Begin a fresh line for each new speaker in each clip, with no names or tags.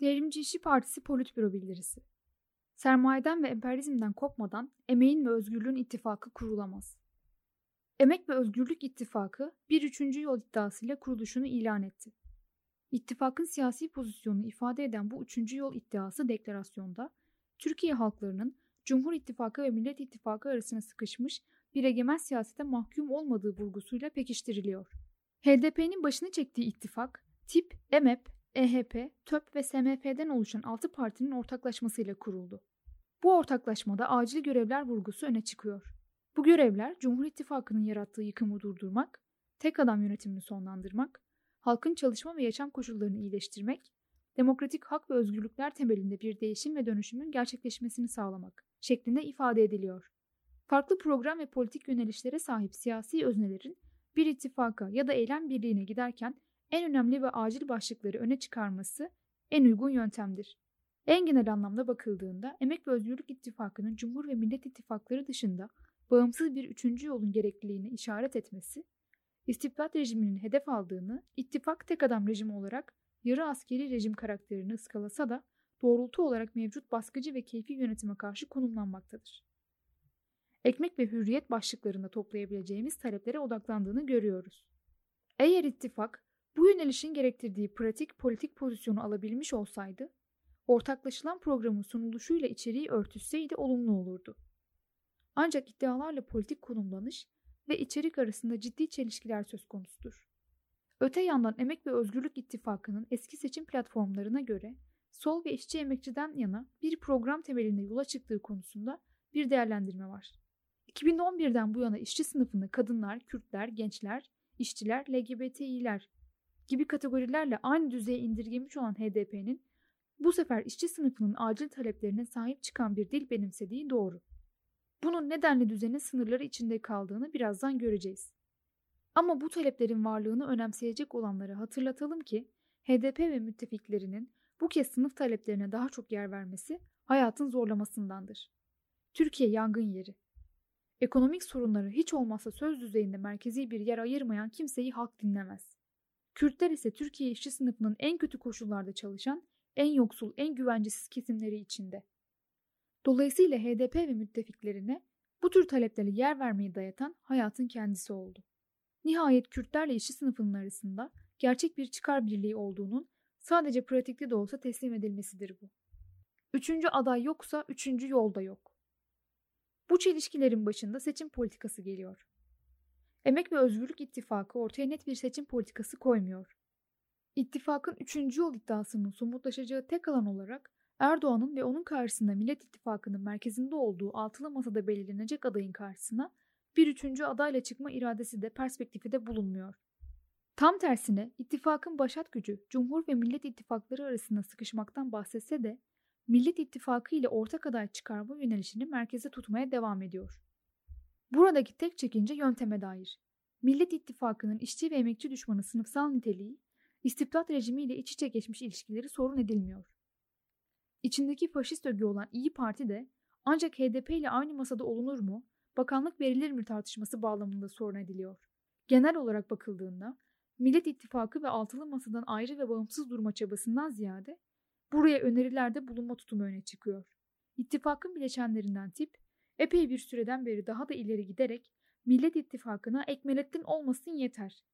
Devrimci İşçi Partisi Politbüro bildirisi. Sermayeden ve emperyalizmden kopmadan emeğin ve özgürlüğün ittifakı kurulamaz. Emek ve Özgürlük İttifakı bir üçüncü yol iddiasıyla kuruluşunu ilan etti. İttifakın siyasi pozisyonunu ifade eden bu üçüncü yol iddiası deklarasyonda Türkiye halklarının Cumhur İttifakı ve Millet İttifakı arasına sıkışmış bir egemen siyasete mahkum olmadığı vurgusuyla pekiştiriliyor. HDP'nin başını çektiği ittifak, tip, EMEP, EHP, TÖP ve SMF'den oluşan 6 partinin ortaklaşmasıyla kuruldu. Bu ortaklaşmada acil görevler vurgusu öne çıkıyor. Bu görevler Cumhur İttifakı'nın yarattığı yıkımı durdurmak, tek adam yönetimini sonlandırmak, halkın çalışma ve yaşam koşullarını iyileştirmek, demokratik hak ve özgürlükler temelinde bir değişim ve dönüşümün gerçekleşmesini sağlamak şeklinde ifade ediliyor. Farklı program ve politik yönelişlere sahip siyasi öznelerin bir ittifaka ya da eylem birliğine giderken en önemli ve acil başlıkları öne çıkarması en uygun yöntemdir. En genel anlamda bakıldığında Emek ve Özgürlük İttifakı'nın Cumhur ve Millet İttifakları dışında bağımsız bir üçüncü yolun gerekliliğini işaret etmesi, istibdat rejiminin hedef aldığını ittifak tek adam rejimi olarak yarı askeri rejim karakterini ıskalasa da doğrultu olarak mevcut baskıcı ve keyfi yönetime karşı konumlanmaktadır. Ekmek ve hürriyet başlıklarında toplayabileceğimiz taleplere odaklandığını görüyoruz. Eğer ittifak bu yönelişin gerektirdiği pratik politik pozisyonu alabilmiş olsaydı, ortaklaşılan programın sunuluşuyla içeriği örtüşseydi olumlu olurdu. Ancak iddialarla politik konumlanış ve içerik arasında ciddi çelişkiler söz konusudur. Öte yandan Emek ve Özgürlük İttifakı'nın eski seçim platformlarına göre sol ve işçi emekçiden yana bir program temelinde yola çıktığı konusunda bir değerlendirme var. 2011'den bu yana işçi sınıfını kadınlar, Kürtler, gençler, işçiler, LGBTİ'ler gibi kategorilerle aynı düzeye indirgemiş olan HDP'nin bu sefer işçi sınıfının acil taleplerine sahip çıkan bir dil benimsediği doğru. Bunun nedenli düzenin sınırları içinde kaldığını birazdan göreceğiz. Ama bu taleplerin varlığını önemseyecek olanları hatırlatalım ki HDP ve müttefiklerinin bu kez sınıf taleplerine daha çok yer vermesi hayatın zorlamasındandır. Türkiye yangın yeri. Ekonomik sorunları hiç olmazsa söz düzeyinde merkezi bir yer ayırmayan kimseyi halk dinlemez. Kürtler ise Türkiye işçi sınıfının en kötü koşullarda çalışan, en yoksul, en güvencesiz kesimleri içinde. Dolayısıyla HDP ve müttefiklerine bu tür taleplere yer vermeyi dayatan hayatın kendisi oldu. Nihayet Kürtlerle işçi sınıfının arasında gerçek bir çıkar birliği olduğunun sadece pratikte de olsa teslim edilmesidir bu. Üçüncü aday yoksa üçüncü yolda yok. Bu çelişkilerin başında seçim politikası geliyor. Emek ve Özgürlük İttifakı ortaya net bir seçim politikası koymuyor. İttifakın üçüncü yol iddiasının somutlaşacağı tek alan olarak Erdoğan'ın ve onun karşısında Millet İttifakı'nın merkezinde olduğu altılı masada belirlenecek adayın karşısına bir üçüncü adayla çıkma iradesi de perspektifi de bulunmuyor. Tam tersine ittifakın başat gücü Cumhur ve Millet İttifakları arasında sıkışmaktan bahsetse de Millet İttifakı ile ortak aday çıkarma yönelişini merkeze tutmaya devam ediyor. Buradaki tek çekince yönteme dair. Millet İttifakı'nın işçi ve emekçi düşmanı sınıfsal niteliği, istibdat rejimiyle iç içe geçmiş ilişkileri sorun edilmiyor. İçindeki faşist ögü olan İyi Parti de ancak HDP ile aynı masada olunur mu, bakanlık verilir mi tartışması bağlamında sorun ediliyor. Genel olarak bakıldığında Millet İttifakı ve altılı masadan ayrı ve bağımsız durma çabasından ziyade buraya önerilerde bulunma tutumu öne çıkıyor. İttifakın bileşenlerinden tip epey bir süreden beri daha da ileri giderek Millet İttifakı'na Ekmelettin olmasın yeter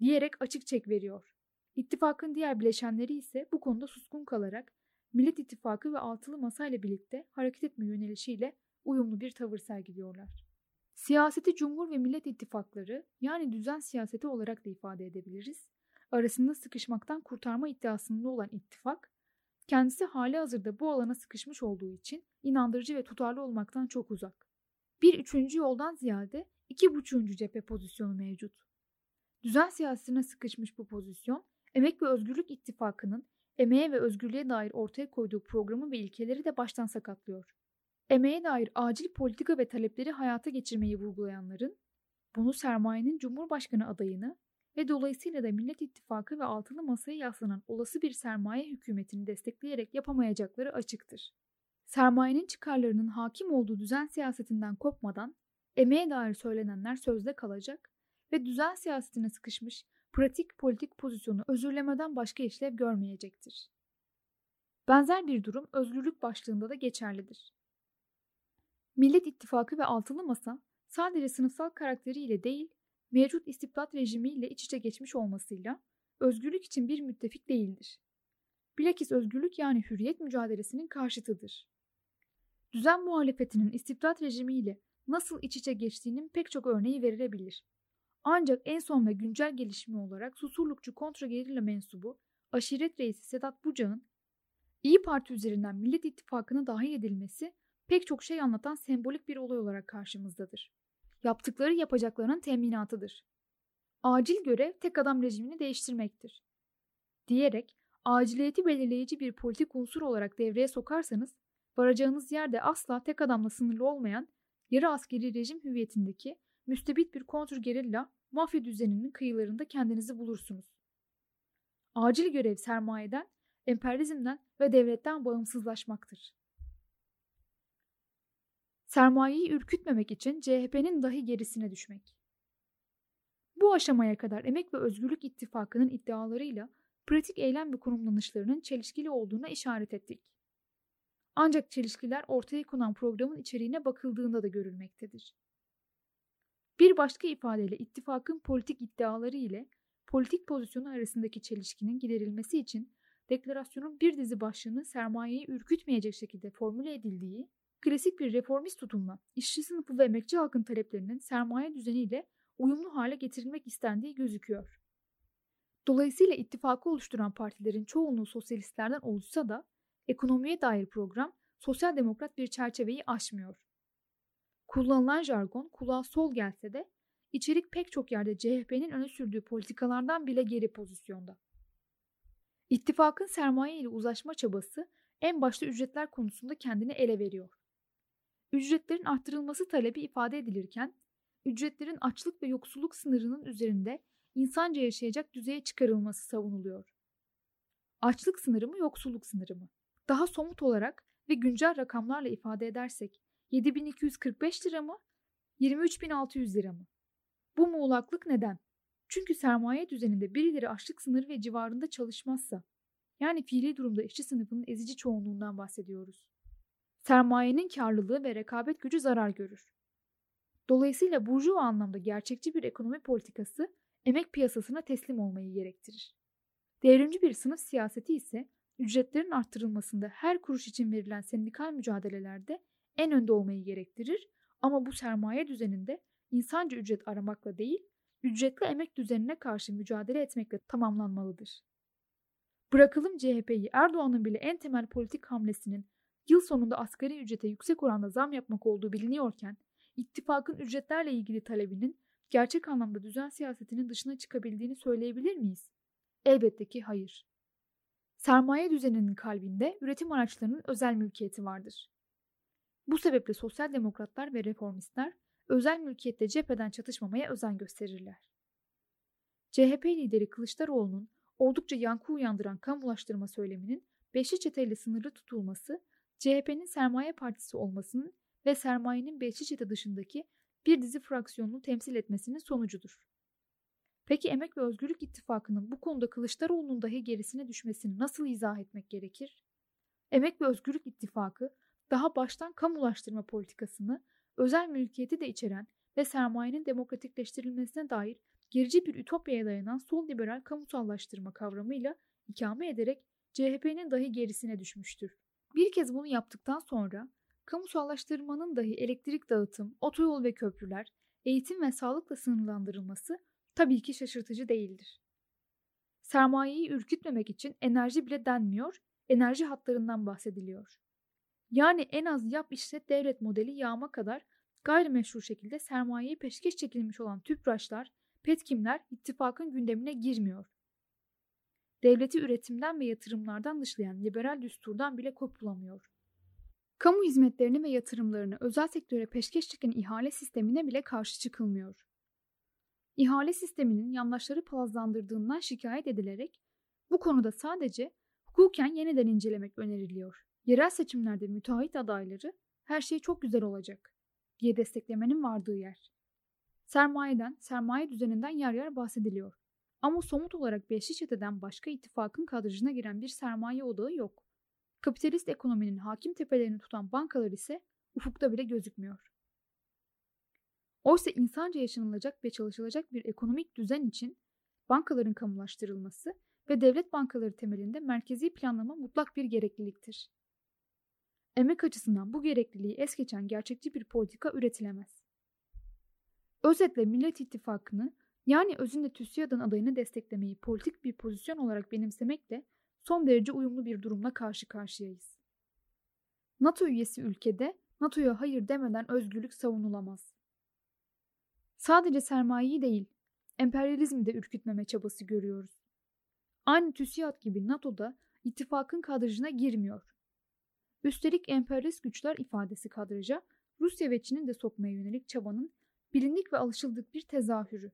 diyerek açık çek veriyor. İttifakın diğer bileşenleri ise bu konuda suskun kalarak Millet İttifakı ve altılı masa ile birlikte hareket etme yönelişiyle uyumlu bir tavır sergiliyorlar. Siyaseti Cumhur ve Millet İttifakları yani düzen siyaseti olarak da ifade edebiliriz. Arasında sıkışmaktan kurtarma iddiasında olan ittifak, kendisi hali hazırda bu alana sıkışmış olduğu için inandırıcı ve tutarlı olmaktan çok uzak. Bir üçüncü yoldan ziyade iki buçuğuncu cephe pozisyonu mevcut. Düzen siyasetine sıkışmış bu pozisyon, Emek ve Özgürlük İttifakı'nın emeğe ve özgürlüğe dair ortaya koyduğu programı ve ilkeleri de baştan sakatlıyor. Emeğe dair acil politika ve talepleri hayata geçirmeyi vurgulayanların, bunu sermayenin Cumhurbaşkanı adayını ve dolayısıyla da Millet İttifakı ve altılı masaya yaslanan olası bir sermaye hükümetini destekleyerek yapamayacakları açıktır. Sermayenin çıkarlarının hakim olduğu düzen siyasetinden kopmadan emeğe dair söylenenler sözde kalacak ve düzen siyasetine sıkışmış pratik politik pozisyonu özürlemeden başka işlev görmeyecektir. Benzer bir durum özgürlük başlığında da geçerlidir. Millet İttifakı ve Altılı Masa sadece sınıfsal karakteriyle değil, mevcut istibdat rejimiyle iç içe geçmiş olmasıyla özgürlük için bir müttefik değildir. Bilakis özgürlük yani hürriyet mücadelesinin karşıtıdır. Düzen muhalefetinin istibdat rejimiyle nasıl iç içe geçtiğinin pek çok örneği verilebilir. Ancak en son ve güncel gelişme olarak Susurlukçu kontragerilla mensubu aşiret reisi Sedat Bucak'ın İyi Parti üzerinden Millet İttifakı'na dahil edilmesi pek çok şey anlatan sembolik bir olay olarak karşımızdadır. Yaptıkları yapacaklarının teminatıdır. Acil görev tek adam rejimini değiştirmektir. Diyerek aciliyeti belirleyici bir politik unsur olarak devreye sokarsanız varacağınız yerde asla tek adamla sınırlı olmayan yarı askeri rejim hüviyetindeki müstebit bir kontrgerilla mafya düzeninin kıyılarında kendinizi bulursunuz. Acil görev sermayeden, emperyalizmden ve devletten bağımsızlaşmaktır. Sermayeyi ürkütmemek için CHP'nin dahi gerisine düşmek. Bu aşamaya kadar Emek ve Özgürlük İttifakı'nın iddialarıyla pratik eylem ve konumlanışlarının çelişkili olduğuna işaret ettik. Ancak çelişkiler ortaya konan programın içeriğine bakıldığında da görülmektedir. Bir başka ifadeyle ittifakın politik iddiaları ile politik pozisyonu arasındaki çelişkinin giderilmesi için deklarasyonun bir dizi başlığını sermayeyi ürkütmeyecek şekilde formüle edildiği, klasik bir reformist tutumla işçi sınıfı ve emekçi halkın taleplerinin sermaye düzeniyle uyumlu hale getirilmek istendiği gözüküyor. Dolayısıyla ittifakı oluşturan partilerin çoğunluğu sosyalistlerden oluşsa da ekonomiye dair program sosyal demokrat bir çerçeveyi aşmıyor. Kullanılan jargon kulağa sol gelse de içerik pek çok yerde CHP'nin öne sürdüğü politikalardan bile geri pozisyonda. İttifakın sermaye ile uzlaşma çabası en başta ücretler konusunda kendini ele veriyor. Ücretlerin arttırılması talebi ifade edilirken, ücretlerin açlık ve yoksulluk sınırının üzerinde insanca yaşayacak düzeye çıkarılması savunuluyor. Açlık sınırı mı, yoksulluk sınırı mı? Daha somut olarak ve güncel rakamlarla ifade edersek 7245 lira mı, 23600 lira mı? Bu muğlaklık neden? Çünkü sermaye düzeninde birileri açlık sınırı ve civarında çalışmazsa, yani fiili durumda işçi sınıfının ezici çoğunluğundan bahsediyoruz. Sermayenin karlılığı ve rekabet gücü zarar görür. Dolayısıyla burjuva anlamda gerçekçi bir ekonomi politikası emek piyasasına teslim olmayı gerektirir. Devrimci bir sınıf siyaseti ise ücretlerin arttırılmasında her kuruş için verilen sendikal mücadelelerde en önde olmayı gerektirir ama bu sermaye düzeninde insanca ücret aramakla değil, ücretli emek düzenine karşı mücadele etmekle tamamlanmalıdır. Bırakalım CHP'yi Erdoğan'ın bile en temel politik hamlesinin yıl sonunda asgari ücrete yüksek oranda zam yapmak olduğu biliniyorken, ittifakın ücretlerle ilgili talebinin gerçek anlamda düzen siyasetinin dışına çıkabildiğini söyleyebilir miyiz? Elbette ki hayır. Sermaye düzeninin kalbinde üretim araçlarının özel mülkiyeti vardır. Bu sebeple sosyal demokratlar ve reformistler özel mülkiyette cepheden çatışmamaya özen gösterirler. CHP lideri Kılıçdaroğlu'nun oldukça yankı uyandıran kamulaştırma söyleminin beşli çeteyle sınırlı tutulması, CHP'nin sermaye partisi olmasının ve sermayenin çete dışındaki bir dizi fraksiyonunu temsil etmesinin sonucudur. Peki Emek ve Özgürlük İttifakı'nın bu konuda Kılıçdaroğlu'nun dahi gerisine düşmesini nasıl izah etmek gerekir? Emek ve Özgürlük İttifakı daha baştan kamulaştırma politikasını, özel mülkiyeti de içeren ve sermayenin demokratikleştirilmesine dair gerici bir ütopyaya dayanan sol liberal kamusallaştırma kavramıyla ikame ederek CHP'nin dahi gerisine düşmüştür. Bir kez bunu yaptıktan sonra kamusallaştırmanın dahi elektrik dağıtım, otoyol ve köprüler, eğitim ve sağlıkla sınırlandırılması tabii ki şaşırtıcı değildir. Sermayeyi ürkütmemek için enerji bile denmiyor, enerji hatlarından bahsediliyor. Yani en az yap işlet devlet modeli yağma kadar gayrimeşru şekilde sermayeyi peşkeş çekilmiş olan tüpraşlar, petkimler ittifakın gündemine girmiyor. Devleti üretimden ve yatırımlardan dışlayan liberal düsturdan bile kopulamıyor. Kamu hizmetlerini ve yatırımlarını özel sektöre peşkeş çeken ihale sistemine bile karşı çıkılmıyor. İhale sisteminin yandaşları palazlandırdığından şikayet edilerek bu konuda sadece hukuken yeniden incelemek öneriliyor. Yerel seçimlerde müteahhit adayları her şey çok güzel olacak diye desteklemenin vardığı yer. Sermayeden, sermaye düzeninden yer yer bahsediliyor. Ama somut olarak Beşli Çete'den başka ittifakın kadrajına giren bir sermaye odağı yok. Kapitalist ekonominin hakim tepelerini tutan bankalar ise ufukta bile gözükmüyor. Oysa insanca yaşanılacak ve çalışılacak bir ekonomik düzen için bankaların kamulaştırılması ve devlet bankaları temelinde merkezi planlama mutlak bir gerekliliktir. Emek açısından bu gerekliliği es geçen gerçekçi bir politika üretilemez. Özetle Millet İttifakı'nı yani özünde TÜSİAD'ın adayını desteklemeyi politik bir pozisyon olarak benimsemekle son derece uyumlu bir durumla karşı karşıyayız. NATO üyesi ülkede NATO'ya hayır demeden özgürlük savunulamaz. Sadece sermayeyi değil, emperyalizmi de ürkütmeme çabası görüyoruz. Aynı TÜSİAD gibi NATO'da ittifakın kadrajına girmiyor. Üstelik emperyalist güçler ifadesi kadraja Rusya ve Çin'in de sokmaya yönelik çabanın bilindik ve alışıldık bir tezahürü.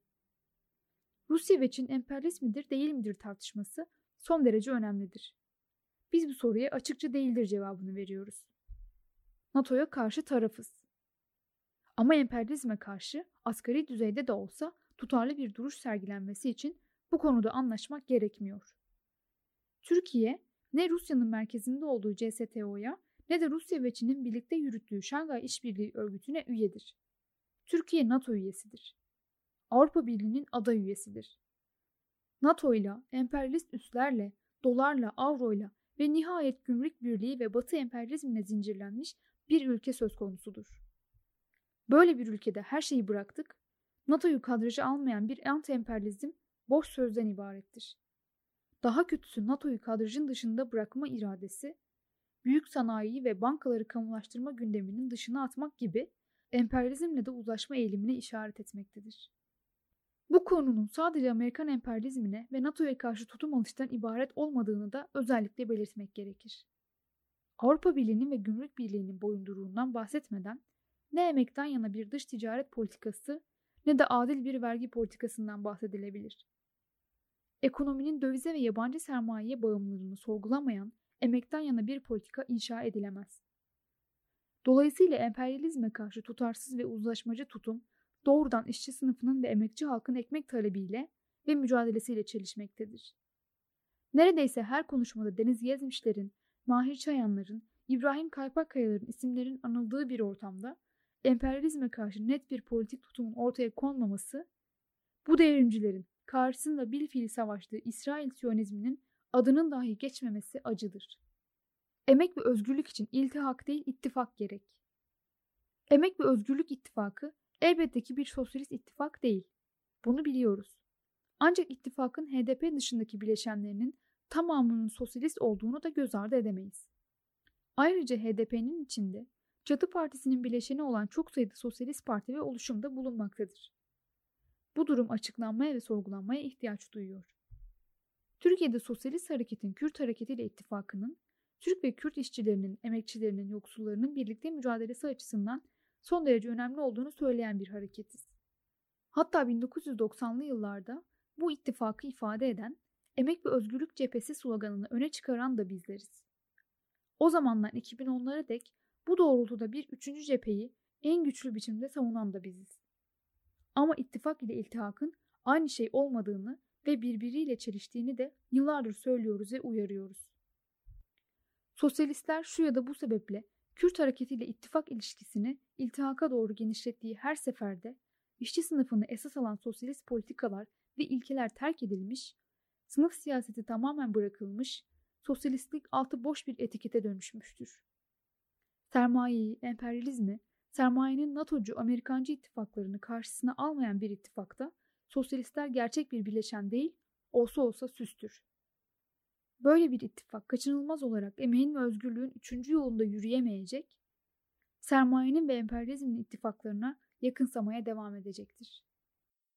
Rusya ve Çin emperyalist midir değil midir tartışması son derece önemlidir. Biz bu soruya açıkça değildir cevabını veriyoruz. NATO'ya karşı tarafız. Ama emperyalizme karşı asgari düzeyde de olsa tutarlı bir duruş sergilenmesi için bu konuda anlaşmak gerekmiyor. Türkiye ne Rusya'nın merkezinde olduğu CSTO'ya ne de Rusya ve Çin'in birlikte yürüttüğü Şangay İşbirliği Örgütü'ne üyedir. Türkiye NATO üyesidir. Avrupa Birliği'nin aday üyesidir. NATO ile, emperyalist üslerle, dolarla, avroyla ve nihayet gümrük birliği ve batı emperyalizmine zincirlenmiş bir ülke söz konusudur. Böyle bir ülkede her şeyi bıraktık, NATO'yu kadrajı almayan bir anti-emperyalizm boş sözden ibarettir. Daha kötüsü NATO'yu kadrajın dışında bırakma iradesi, büyük sanayiyi ve bankaları kamulaştırma gündeminin dışına atmak gibi emperyalizmle de uzlaşma eğilimine işaret etmektedir. Bu konunun sadece Amerikan emperyalizmine ve NATO'ya karşı tutum alıştan ibaret olmadığını da özellikle belirtmek gerekir. Avrupa Birliği'nin ve Gümrük Birliği'nin boyunduruğundan bahsetmeden ne emekten yana bir dış ticaret politikası ne de adil bir vergi politikasından bahsedilebilir. Ekonominin dövize ve yabancı sermayeye bağımlılığını sorgulamayan emekten yana bir politika inşa edilemez. Dolayısıyla emperyalizme karşı tutarsız ve uzlaşmacı tutum doğrudan işçi sınıfının ve emekçi halkın ekmek talebiyle ve mücadelesiyle çelişmektedir. Neredeyse her konuşmada Deniz Gezmişler'in, Mahir Çayanlar'ın, İbrahim Kaypakkaya'ların isimlerin anıldığı bir ortamda emperyalizme karşı net bir politik tutumun ortaya konmaması, bu devrimcilerin karşısında bilfiil savaştığı İsrail Siyonizminin adının dahi geçmemesi acıdır. Emek ve özgürlük için iltihak değil ittifak gerek. Emek ve Özgürlük İttifakı elbette ki bir sosyalist ittifak değil. Bunu biliyoruz. Ancak ittifakın HDP dışındaki bileşenlerinin tamamının sosyalist olduğunu da göz ardı edemeyiz. Ayrıca HDP'nin içinde Çatı Partisi'nin bileşeni olan çok sayıda sosyalist parti ve oluşum da bulunmaktadır. Bu durum açıklanmaya ve sorgulanmaya ihtiyaç duyuyor. Türkiye'de sosyalist hareketin Kürt hareketiyle ittifakının, Türk ve Kürt işçilerinin, emekçilerinin, yoksullarının birlikte mücadelesi açısından son derece önemli olduğunu söyleyen bir hareketiz. Hatta 1990'lı yıllarda bu ittifakı ifade eden Emek ve Özgürlük Cephesi sloganını öne çıkaran da bizleriz. O zamandan 2010'lara dek bu doğrultuda bir üçüncü cepheyi en güçlü biçimde savunan da biziz. Ama ittifak ile iltihakın aynı şey olmadığını ve birbiriyle çeliştiğini de yıllardır söylüyoruz ve uyarıyoruz. Sosyalistler şu ya da bu sebeple Kürt hareketiyle ittifak ilişkisini iltihaka doğru genişlettiği her seferde işçi sınıfını esas alan sosyalist politikalar ve ilkeler terk edilmiş, sınıf siyaseti tamamen bırakılmış, sosyalistlik altı boş bir etikete dönüşmüştür. Sermayeyi, emperyalizmi, sermayenin NATO'cu Amerikancı ittifaklarını karşısına almayan bir ittifakta sosyalistler gerçek bir bileşen değil, olsa olsa süstür. Böyle bir ittifak kaçınılmaz olarak emeğin ve özgürlüğün üçüncü yolunda yürüyemeyecek, sermayenin ve emperyalizmin ittifaklarına yakınsamaya devam edecektir.